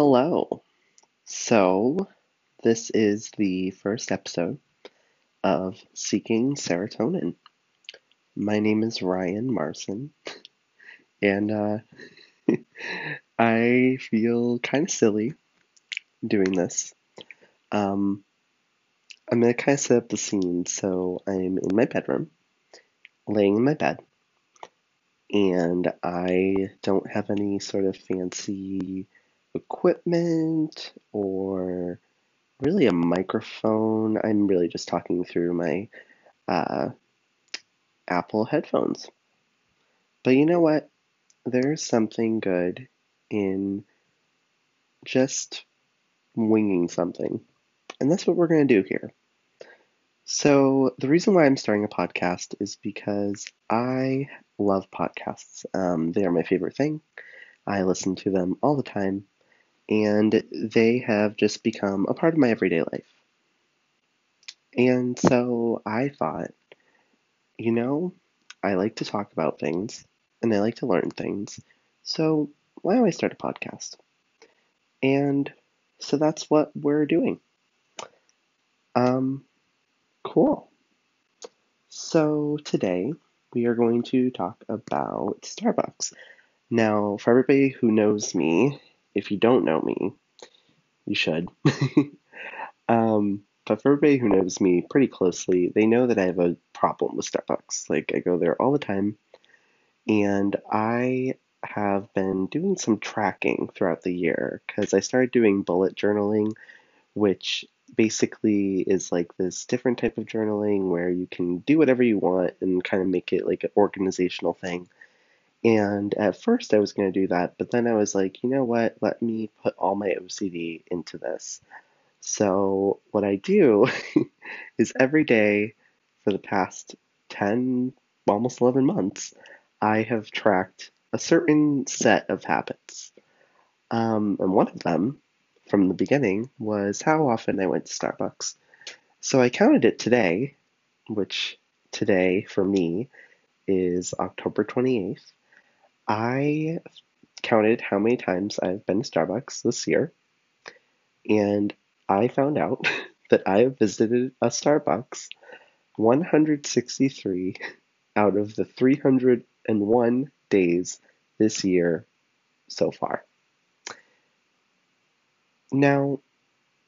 Hello. So, this is the first episode of Seeking Serotonin. My name is Ryan Marson, and uh, I feel kind of silly doing this. Um, I'm going to kind of set up the scene. So, I'm in my bedroom, laying in my bed, and I don't have any sort of fancy equipment or really a microphone. I'm really just talking through my uh, Apple headphones. But you know what? There's something good in just winging something. And that's what we're going to do here. So, the reason why I'm starting a podcast is because I love podcasts. Um, they are my favorite thing. I listen to them all the time and they have just become a part of my everyday life. And so I thought, you know, I like to talk about things and I like to learn things. So why don't I start a podcast? And so that's what we're doing. Um, cool. So today we are going to talk about Starbucks. Now, for everybody who knows me, if you don't know me, you should. um, but for everybody who knows me pretty closely, they know that I have a problem with Starbucks. Like, I go there all the time, and I have been doing some tracking throughout the year because I started doing bullet journaling, which basically is like this different type of journaling where you can do whatever you want and kind of make it like an organizational thing. And at first I was going to do that, but then I was like, you know what? Let me put all my OCD into this. So what I do is every day for the past 10, almost 11 months, I have tracked a certain set of habits. Um, and one of them from the beginning was how often I went to Starbucks. So I counted it today, which today for me is October 28th. I counted how many times I've been to Starbucks this year, and I found out that I have visited a Starbucks 163 out of the 301 days this year so far. Now,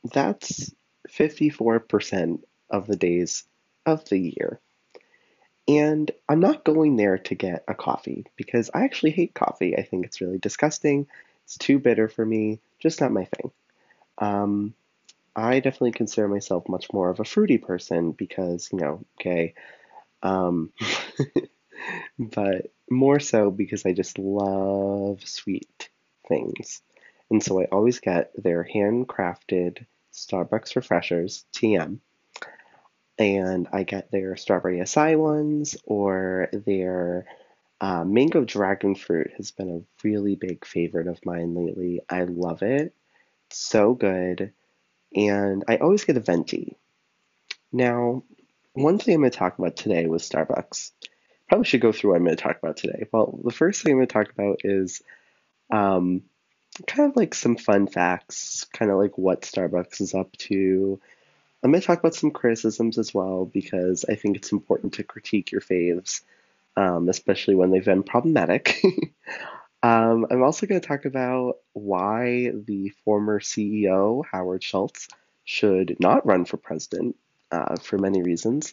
that's 54% of the days of the year. And I'm not going there to get a coffee because I actually hate coffee. I think it's really disgusting. It's too bitter for me, just not my thing. Um, I definitely consider myself much more of a fruity person because, you know, okay. Um, but more so because I just love sweet things. And so I always get their handcrafted Starbucks refreshers, TM and I get their strawberry acai ones or their uh, mango dragon fruit has been a really big favorite of mine lately. I love it. So good. And I always get a venti. Now, one thing I'm going to talk about today was Starbucks. Probably should go through what I'm going to talk about today. Well, the first thing I'm going to talk about is um, kind of like some fun facts, kind of like what Starbucks is up to, I'm going to talk about some criticisms as well because I think it's important to critique your faves, um, especially when they've been problematic. um, I'm also going to talk about why the former CEO, Howard Schultz, should not run for president uh, for many reasons.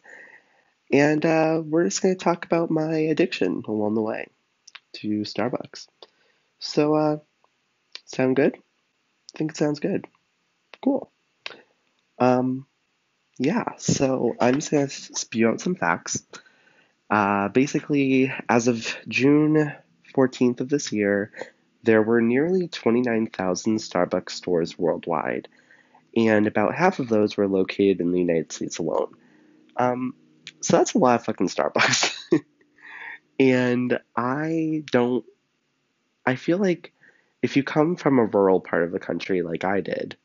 And uh, we're just going to talk about my addiction along the way to Starbucks. So, uh, sound good? I think it sounds good. Cool. Um, yeah, so I'm just going to spew out some facts. Uh, basically, as of June 14th of this year, there were nearly 29,000 Starbucks stores worldwide, and about half of those were located in the United States alone. Um, so that's a lot of fucking Starbucks. and I don't, I feel like if you come from a rural part of the country like I did,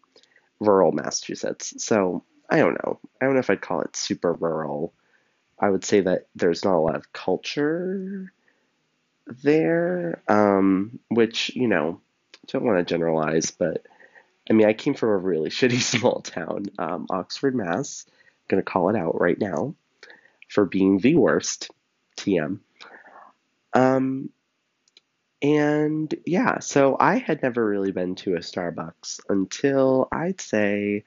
rural Massachusetts, so I don't know. I don't know if I'd call it super rural. I would say that there's not a lot of culture there, um, which, you know, don't want to generalize, but I mean, I came from a really shitty small town, um, Oxford, Mass. I'm gonna call it out right now for being the worst. TM. Um, and yeah, so I had never really been to a Starbucks until I'd say,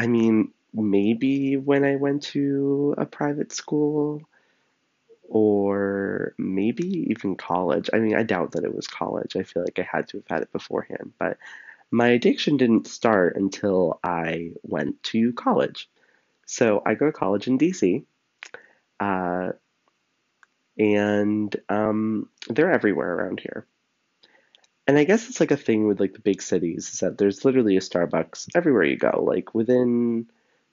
I mean, maybe when I went to a private school or maybe even college. I mean, I doubt that it was college. I feel like I had to have had it beforehand, but my addiction didn't start until I went to college. So I go to college in DC. Uh, and um, they're everywhere around here. And I guess it's like a thing with like the big cities is that there's literally a Starbucks everywhere you go. Like within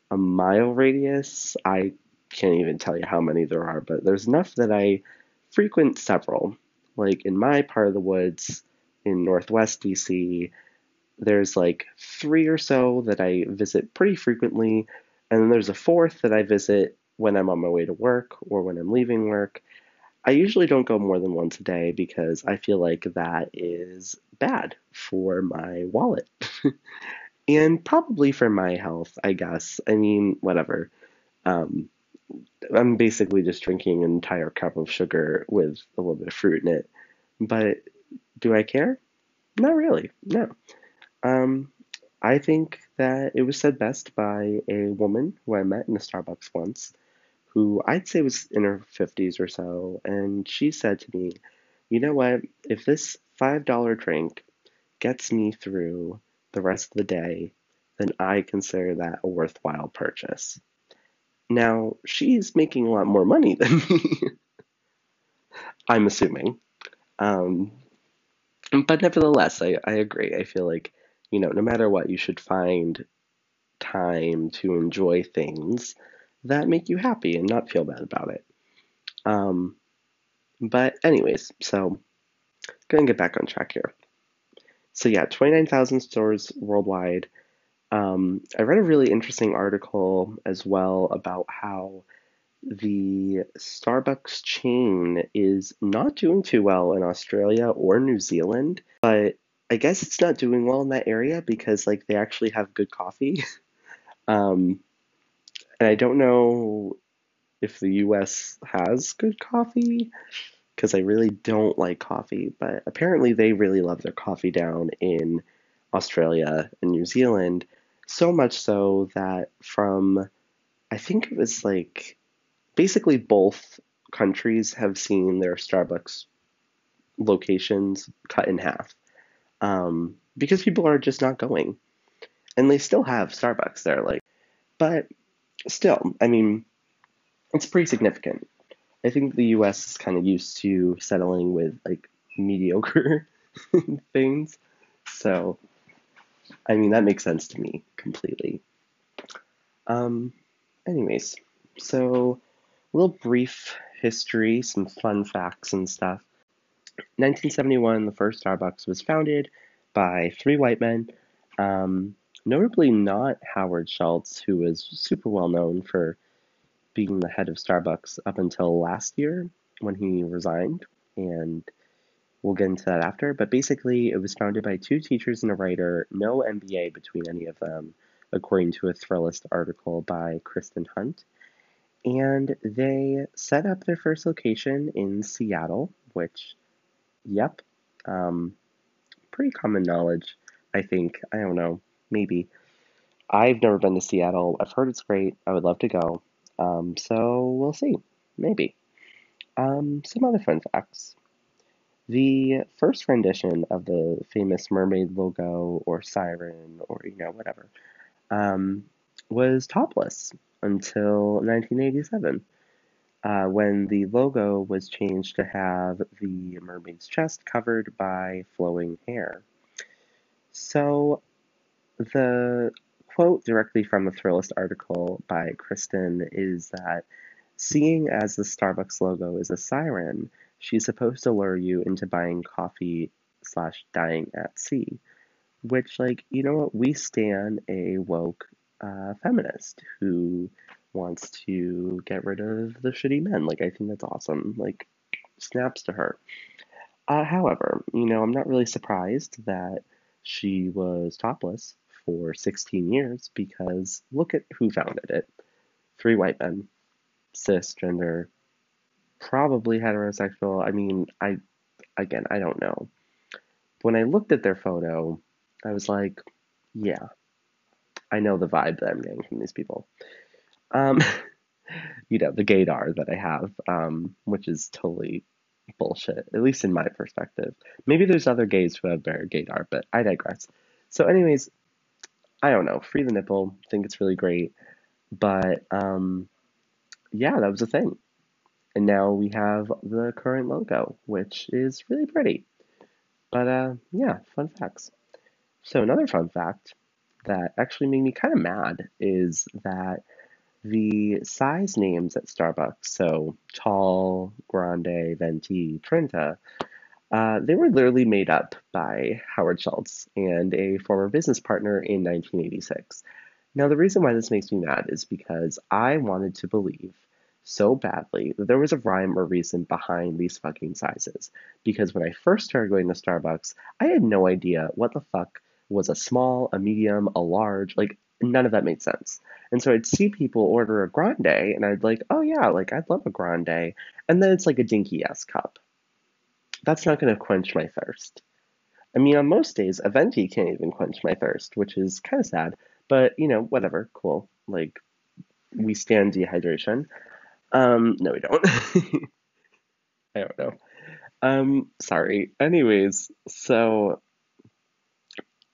a mile radius, I can't even tell you how many there are, but there's enough that I frequent several. Like in my part of the woods in Northwest DC, there's like three or so that I visit pretty frequently, and then there's a fourth that I visit when I'm on my way to work or when I'm leaving work. I usually don't go more than once a day because I feel like that is bad for my wallet and probably for my health, I guess. I mean, whatever. Um, I'm basically just drinking an entire cup of sugar with a little bit of fruit in it. But do I care? Not really. No. Um, I think that it was said best by a woman who I met in a Starbucks once who I'd say was in her 50s or so, and she said to me, You know what? If this $5 drink gets me through the rest of the day, then I consider that a worthwhile purchase. Now, she's making a lot more money than me. I'm assuming. Um, but nevertheless, I, I agree. I feel like, you know, no matter what, you should find time to enjoy things that make you happy and not feel bad about it. Um, but, anyways, so gonna get back on track here. So, yeah, 29,000 stores worldwide. Um, I read a really interesting article as well about how the Starbucks chain is not doing too well in Australia or New Zealand, but I guess it's not doing well in that area because like they actually have good coffee. um, and I don't know if the US has good coffee because I really don't like coffee, but apparently they really love their coffee down in Australia and New Zealand. So much so that from, I think it was like basically both countries have seen their Starbucks locations cut in half um, because people are just not going. And they still have Starbucks there, like, but still, I mean, it's pretty significant. I think the U.S. is kind of used to settling with like mediocre things, so I mean that makes sense to me completely. Um, anyways, so a little brief history, some fun facts and stuff. 1971, the first Starbucks was founded by three white men. Um, Notably, not Howard Schultz, who was super well known for being the head of Starbucks up until last year when he resigned, and we'll get into that after. But basically, it was founded by two teachers and a writer, no MBA between any of them, according to a Thrillist article by Kristen Hunt. And they set up their first location in Seattle, which, yep, um, pretty common knowledge, I think. I don't know maybe. I've never been to Seattle. I've heard it's great. I would love to go. Um, so we'll see. Maybe. Um, some other fun facts. The first rendition of the famous mermaid logo or siren or, you know, whatever, um, was topless until 1987. Uh, when the logo was changed to have the mermaid's chest covered by flowing hair. So the quote directly from the Thrillist article by Kristen is that seeing as the Starbucks logo is a siren, she's supposed to lure you into buying coffee slash dying at sea. Which, like, you know what? We stand a woke uh, feminist who wants to get rid of the shitty men. Like, I think that's awesome. Like, snaps to her. Uh, however, you know, I'm not really surprised that she was topless for 16 years because look at who founded it. Three white men, cisgender, probably heterosexual. I mean, I again, I don't know. When I looked at their photo, I was like, yeah, I know the vibe that I'm getting from these people. Um, you know, the gaydar that I have, um, which is totally bullshit, at least in my perspective. Maybe there's other gays who have better gaydar, but I digress. So, anyways, I don't know. Free the nipple. think it's really great. But um, yeah, that was a thing. And now we have the current logo, which is really pretty. But uh, yeah, fun facts. So, another fun fact that actually made me kind of mad is that the size names at Starbucks, so tall, grande, venti, trenta, uh, they were literally made up by Howard Schultz and a former business partner in 1986. Now, the reason why this makes me mad is because I wanted to believe so badly that there was a rhyme or reason behind these fucking sizes. Because when I first started going to Starbucks, I had no idea what the fuck was a small, a medium, a large. Like, none of that made sense. And so I'd see people order a grande, and I'd like, oh yeah, like I'd love a grande. And then it's like a dinky S cup. That's not going to quench my thirst. I mean, on most days, a venti can't even quench my thirst, which is kind of sad. But you know, whatever, cool. Like we stand dehydration. Um, no, we don't. I don't know. Um, sorry. Anyways, so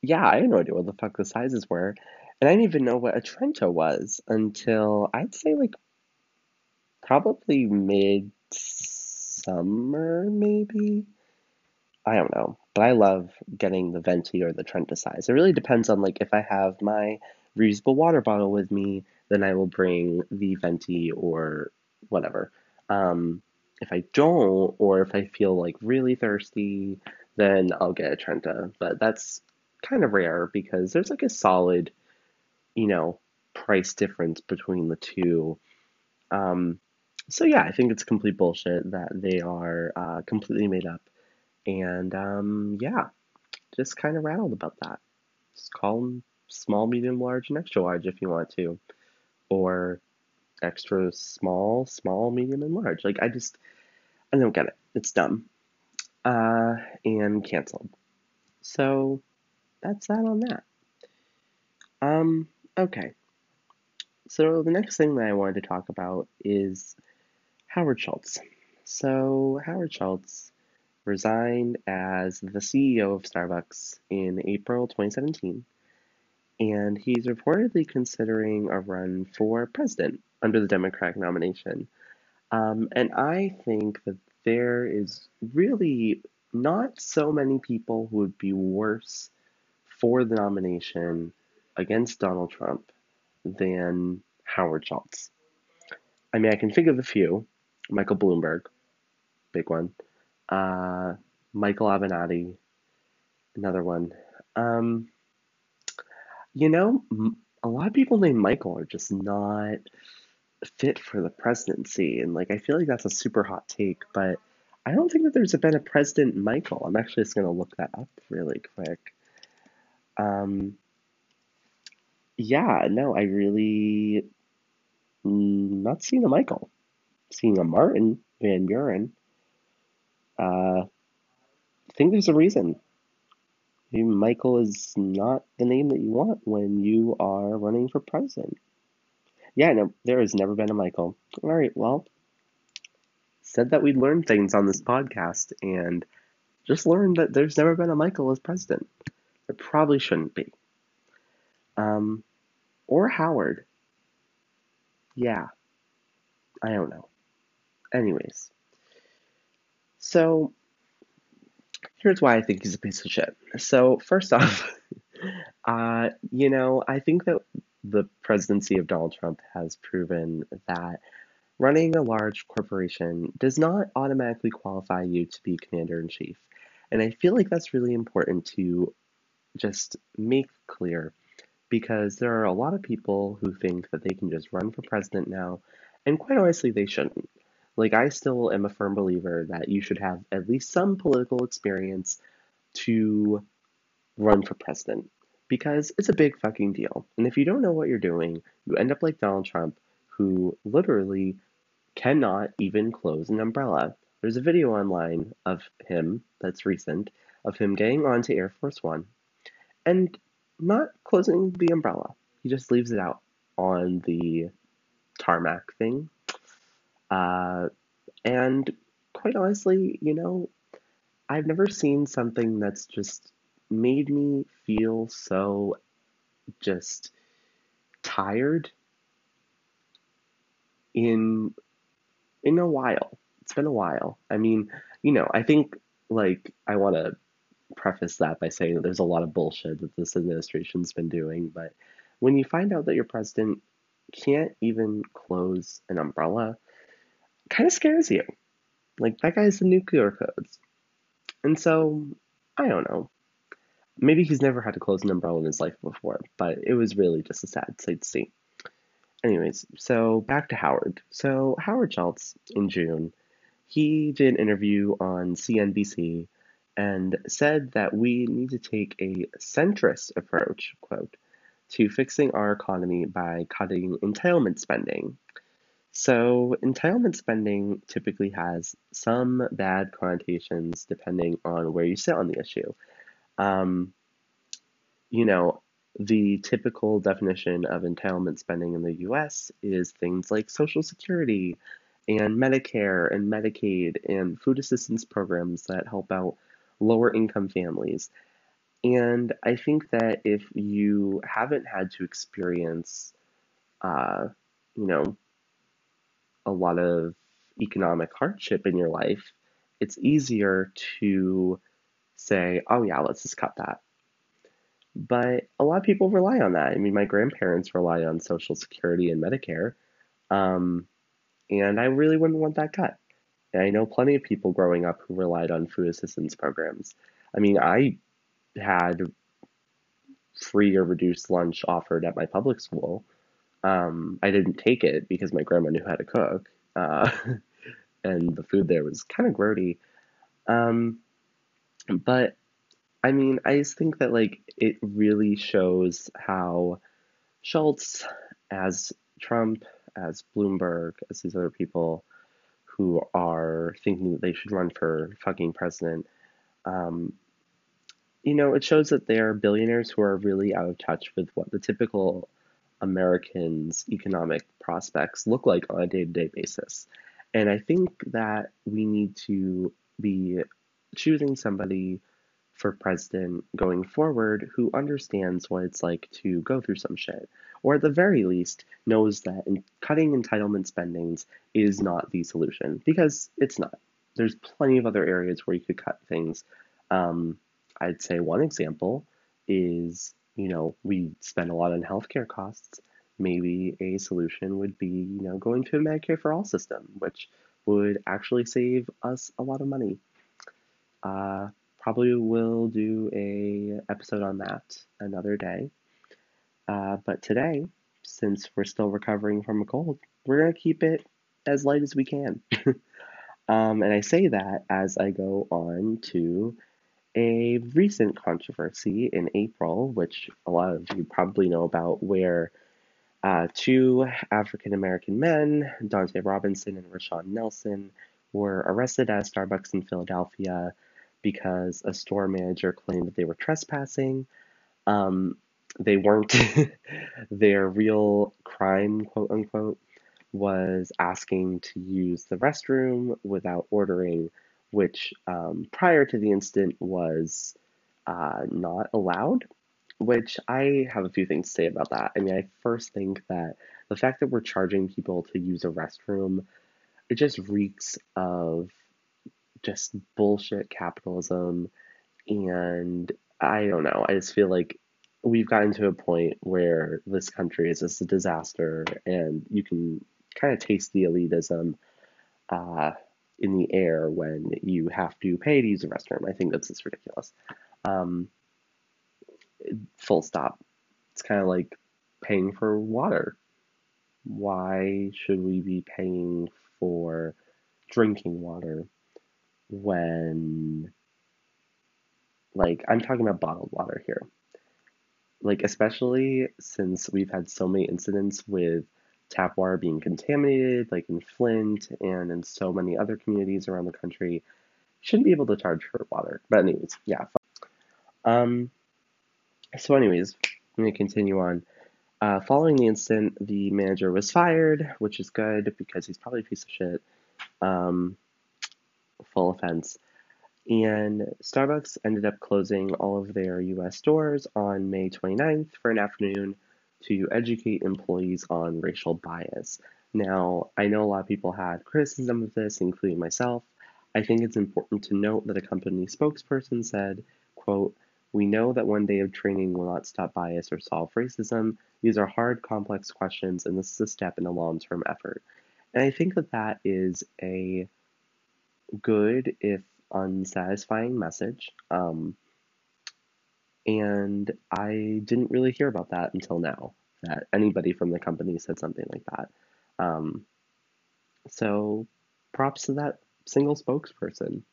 yeah, I had no idea what the fuck the sizes were. And I didn't even know what a Trenta was until I'd say like probably mid summer, maybe. I don't know, but I love getting the venti or the Trenta size. It really depends on like if I have my reusable water bottle with me, then I will bring the venti or whatever. Um, if I don't, or if I feel like really thirsty, then I'll get a Trenta. But that's kind of rare because there's like a solid you know, price difference between the two. Um, so yeah, I think it's complete bullshit that they are uh, completely made up. And um, yeah, just kind of rattled about that. Just call them small, medium, large, and extra large if you want to, or extra small, small, medium, and large. Like I just, I don't get it. It's dumb. Uh, and canceled. So that's that on that. Um, Okay. So the next thing that I wanted to talk about is Howard Schultz. So Howard Schultz resigned as the CEO of Starbucks in April 2017, and he's reportedly considering a run for president under the Democratic nomination. Um, and I think that there is really not so many people who would be worse for the nomination against Donald Trump than Howard Schultz. I mean, I can think of a few. Michael Bloomberg, big one. Uh, Michael Avenatti, another one. Um, you know, a lot of people named Michael are just not fit for the presidency. And like, I feel like that's a super hot take, but I don't think that there's been a president Michael. I'm actually just going to look that up really quick. Um, yeah, no, I really not seen a Michael, seeing a Martin Van Buren. Uh, I think there's a reason. Maybe Michael is not the name that you want when you are running for president. Yeah, no, there has never been a Michael. All right, well, said that we'd learn things on this podcast and just learned that there's never been a Michael as president. There probably shouldn't be. Um, or Howard. Yeah. I don't know. Anyways. So, here's why I think he's a piece of shit. So, first off, uh, you know, I think that the presidency of Donald Trump has proven that running a large corporation does not automatically qualify you to be commander in chief. And I feel like that's really important to just make clear because there are a lot of people who think that they can just run for president now, and quite honestly, they shouldn't. Like, I still am a firm believer that you should have at least some political experience to run for president because it's a big fucking deal. And if you don't know what you're doing, you end up like Donald Trump, who literally cannot even close an umbrella. There's a video online of him that's recent of him getting onto Air Force One and not closing the umbrella. He just leaves it out on the tarmac thing. Uh, and quite honestly, you know, I've never seen something that's just made me feel so just tired in in a while. It's been a while. I mean, you know, I think like I want to preface that by saying that there's a lot of bullshit that this administration's been doing, but when you find out that your president can't even close an umbrella, kind of scares you. Like that guy's the nuclear codes. And so, I don't know. Maybe he's never had to close an umbrella in his life before, but it was really just a sad sight to see. Anyways, so back to Howard. So Howard Schultz in June, he did an interview on CNBC and said that we need to take a centrist approach, quote, to fixing our economy by cutting entitlement spending. So, entitlement spending typically has some bad connotations depending on where you sit on the issue. Um, you know, the typical definition of entitlement spending in the US is things like Social Security and Medicare and Medicaid and food assistance programs that help out lower income families. And I think that if you haven't had to experience, uh, you know, a lot of economic hardship in your life, it's easier to say, oh, yeah, let's just cut that. But a lot of people rely on that. I mean, my grandparents rely on Social Security and Medicare, um, and I really wouldn't want that cut. And I know plenty of people growing up who relied on food assistance programs. I mean, I had free or reduced lunch offered at my public school. Um, I didn't take it because my grandma knew how to cook, uh, and the food there was kind of grody. Um, but I mean, I just think that like it really shows how Schultz, as Trump, as Bloomberg, as these other people who are thinking that they should run for fucking president, um, you know, it shows that they're billionaires who are really out of touch with what the typical Americans' economic prospects look like on a day to day basis. And I think that we need to be choosing somebody for president going forward who understands what it's like to go through some shit, or at the very least knows that cutting entitlement spendings is not the solution because it's not. There's plenty of other areas where you could cut things. Um, I'd say one example is you know we spend a lot on healthcare costs. Maybe a solution would be you know going to a Medicare for all system, which would actually save us a lot of money. Uh, probably will do a episode on that another day. Uh, but today, since we're still recovering from a cold, we're gonna keep it as light as we can. um, and I say that as I go on to a recent controversy in April, which a lot of you probably know about, where uh, two African American men, Donte Robinson and Rashon Nelson, were arrested at Starbucks in Philadelphia because a store manager claimed that they were trespassing. Um, they weren't. their real crime, quote unquote, was asking to use the restroom without ordering, which um, prior to the incident was uh, not allowed. Which I have a few things to say about that. I mean, I first think that the fact that we're charging people to use a restroom, it just reeks of just bullshit capitalism. And I don't know. I just feel like we've gotten to a point where this country is just a disaster, and you can kind of taste the elitism uh, in the air when you have to pay to use a restroom. I think that's just ridiculous. Um, full stop. It's kind of like paying for water. Why should we be paying for drinking water when Like, I'm talking about bottled water here. Like, especially since we've had so many incidents with tap water being contaminated, like in Flint and in so many other communities around the country, shouldn't be able to charge for water. But anyways, yeah. Um. So, anyways, I'm gonna continue on. Uh, following the incident, the manager was fired, which is good because he's probably a piece of shit. Um, full offense. And Starbucks ended up closing all of their US stores on May 29th for an afternoon to educate employees on racial bias. Now, I know a lot of people had criticism of this, including myself. I think it's important to note that a company spokesperson said, quote, we know that one day of training will not stop bias or solve racism. These are hard, complex questions, and this is a step in a long term effort. And I think that that is a good, if unsatisfying, message. Um, and I didn't really hear about that until now, that anybody from the company said something like that. Um, so props to that single spokesperson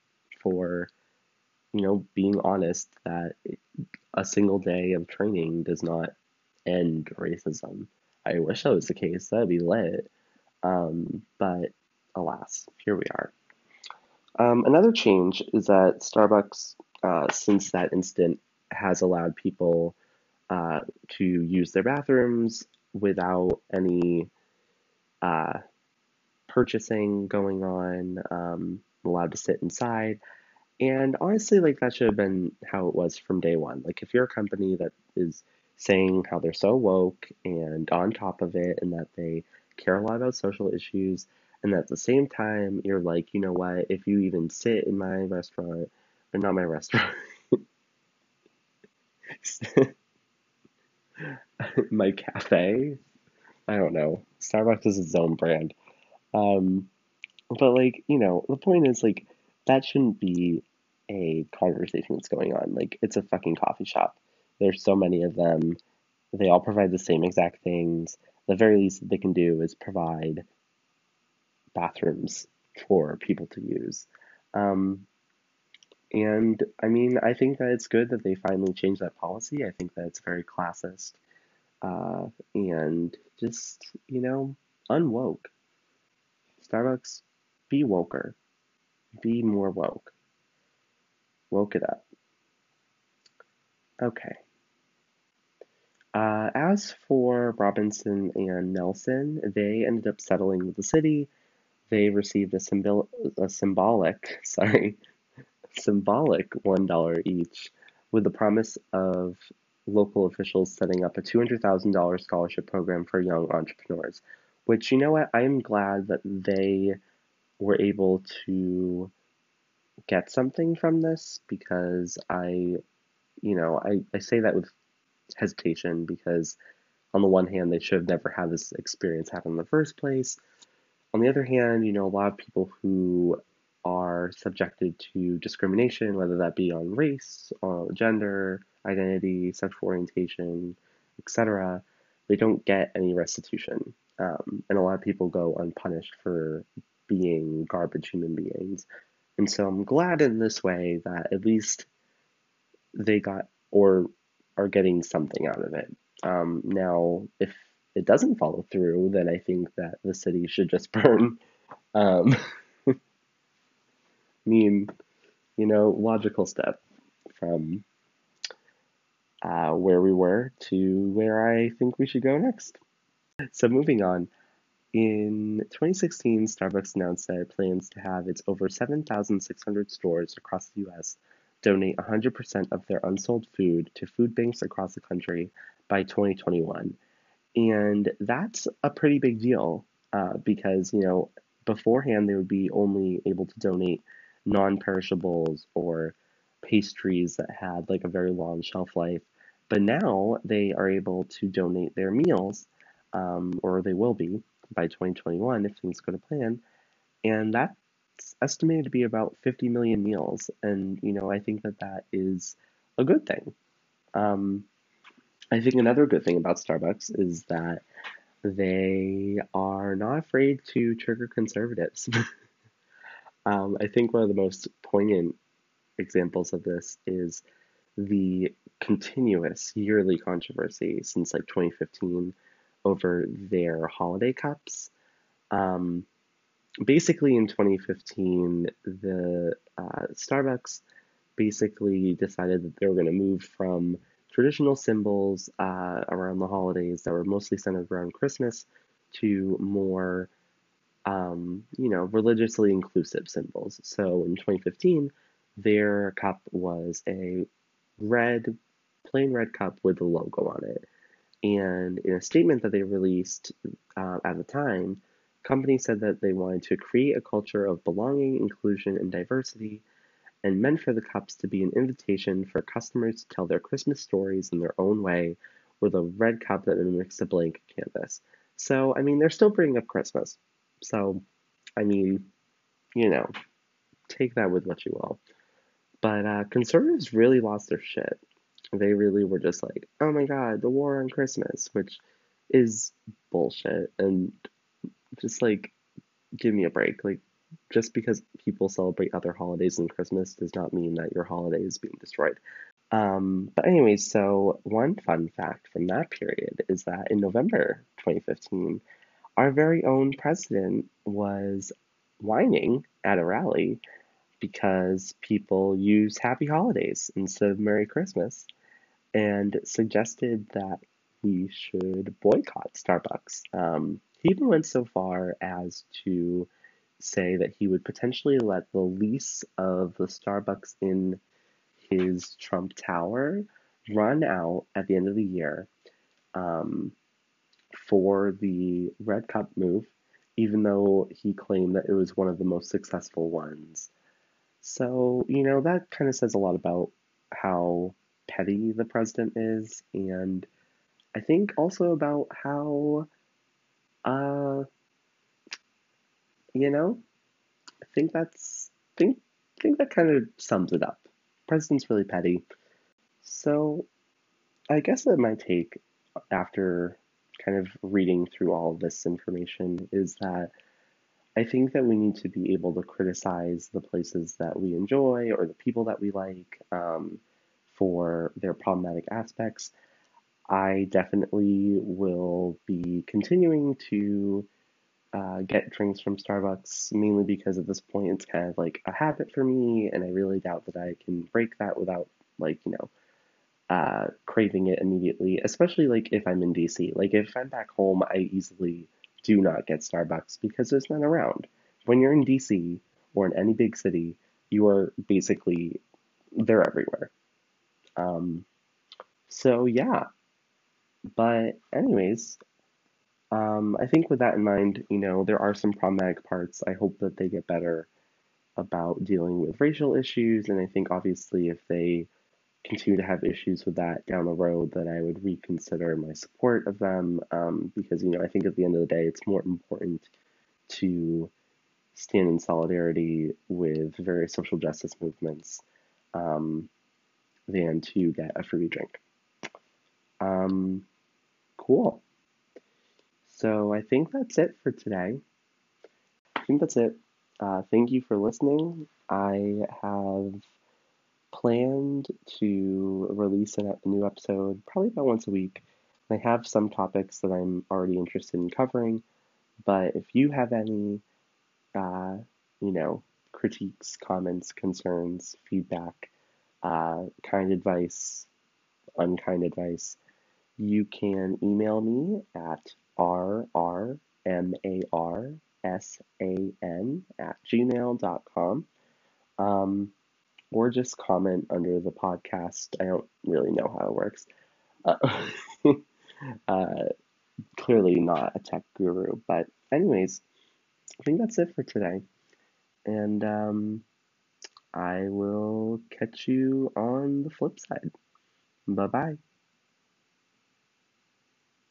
for, you know, being honest that a single day of training does not end racism. I wish that was the case. That'd be lit. Um, but alas, here we are. Um, another change is that Starbucks, uh, since that incident, has allowed people uh, to use their bathrooms without any uh, purchasing going on, um, allowed to sit inside. And honestly, like that should have been how it was from day one. Like if you're a company that is saying how they're so woke and on top of it and that they care a lot about social issues, and at the same time, you're like, you know what, if you even sit in my restaurant, or not my restaurant, my cafe, I don't know. Starbucks is its own brand. Um, but like, you know, the point is like that shouldn't be a conversation that's going on. Like it's a fucking coffee shop. There's so many of them. They all provide the same exact things. The very least that they can do is provide bathrooms for people to use. Um, and I mean, I think that it's good that they finally changed that policy. I think that it's very classist uh, and just, you know, unwoke. Starbucks, be woker. Be more woke. Woke it up. Okay. Uh, as for Robinson and Nelson, they ended up settling with the city. They received a, symbol- a symbolic, sorry, symbolic $1 each, with the promise of local officials setting up a $200,000 scholarship program for young entrepreneurs. Which, you know what, I am glad that they were able to get something from this because I, you know, I, I say that with hesitation because, on the one hand, they should have never had this experience happen in the first place. On the other hand, you know, a lot of people who are subjected to discrimination, whether that be on race, or gender, identity, sexual orientation, etc., they don't get any restitution. Um, and a lot of people go unpunished for being garbage human beings. And so I'm glad in this way that at least they got or are getting something out of it. Um, now, if it doesn't follow through, then I think that the city should just burn. Um, mean, you know, logical step from uh, where we were to where I think we should go next. So, moving on. In 2016, Starbucks announced that it plans to have its over 7,600 stores across the US donate 100% of their unsold food to food banks across the country by 2021. And that's a pretty big deal uh, because, you know, beforehand they would be only able to donate non perishables or pastries that had like a very long shelf life. But now they are able to donate their meals, um, or they will be by 2021 if things go to plan. And that's estimated to be about 50 million meals. And, you know, I think that that is a good thing. Um, I think another good thing about Starbucks is that they are not afraid to trigger conservatives. um, I think one of the most poignant examples of this is the continuous yearly controversy since like 2015 over their holiday cups. Um, basically, in 2015, the uh, Starbucks basically decided that they were going to move from traditional symbols uh, around the holidays that were mostly centered around Christmas to more, um, you know, religiously inclusive symbols. So in 2015, their cup was a red, plain red cup with a logo on it. And in a statement that they released uh, at the time, company said that they wanted to create a culture of belonging, inclusion, and diversity, and meant for the cups to be an invitation for customers to tell their Christmas stories in their own way with a red cup that mimics a blank canvas. So, I mean, they're still bringing up Christmas. So, I mean, you know, take that with what you will. But uh, conservatives really lost their shit. They really were just like, oh my god, the war on Christmas, which is bullshit. And just like, give me a break. Like, just because people celebrate other holidays than Christmas does not mean that your holiday is being destroyed. Um, but anyways, so one fun fact from that period is that in November 2015, our very own president was whining at a rally because people use Happy Holidays instead of Merry Christmas and suggested that we should boycott Starbucks. Um, he even went so far as to say that he would potentially let the lease of the Starbucks in his Trump Tower run out at the end of the year um, for the Red Cup move, even though he claimed that it was one of the most successful ones. So, you know, that kind of says a lot about how petty the president is, and I think also about how, uh, you know, I think that's think think that kind of sums it up. President's really petty. So, I guess that my take after kind of reading through all this information is that I think that we need to be able to criticize the places that we enjoy or the people that we like um, for their problematic aspects. I definitely will be continuing to uh, get drinks from Starbucks, mainly because at this point it's kind of like a habit for me, and I really doubt that I can break that without, like, you know, uh, craving it immediately, especially like if I'm in DC. Like, if I'm back home, I easily do not get Starbucks because it's not around. When you're in DC or in any big city, you are basically, they're everywhere. Um, so, yeah. But, anyways, um, I think with that in mind, you know, there are some problematic parts. I hope that they get better about dealing with racial issues, and I think obviously if they continue to have issues with that down the road, that I would reconsider my support of them um, because, you know, I think at the end of the day, it's more important to stand in solidarity with various social justice movements um, than to get a free drink. Um, cool. So I think that's it for today. I think that's it. Uh, thank you for listening. I have planned to release a new episode probably about once a week. I have some topics that I'm already interested in covering, but if you have any, uh, you know, critiques, comments, concerns, feedback, uh, kind advice, unkind advice, you can email me at rrmarsan at gmail.com. Um, or just comment under the podcast. I don't really know how it works. Uh, uh, clearly not a tech guru, but anyways, I think that's it for today. And um, I will catch you on the flip side. Bye bye.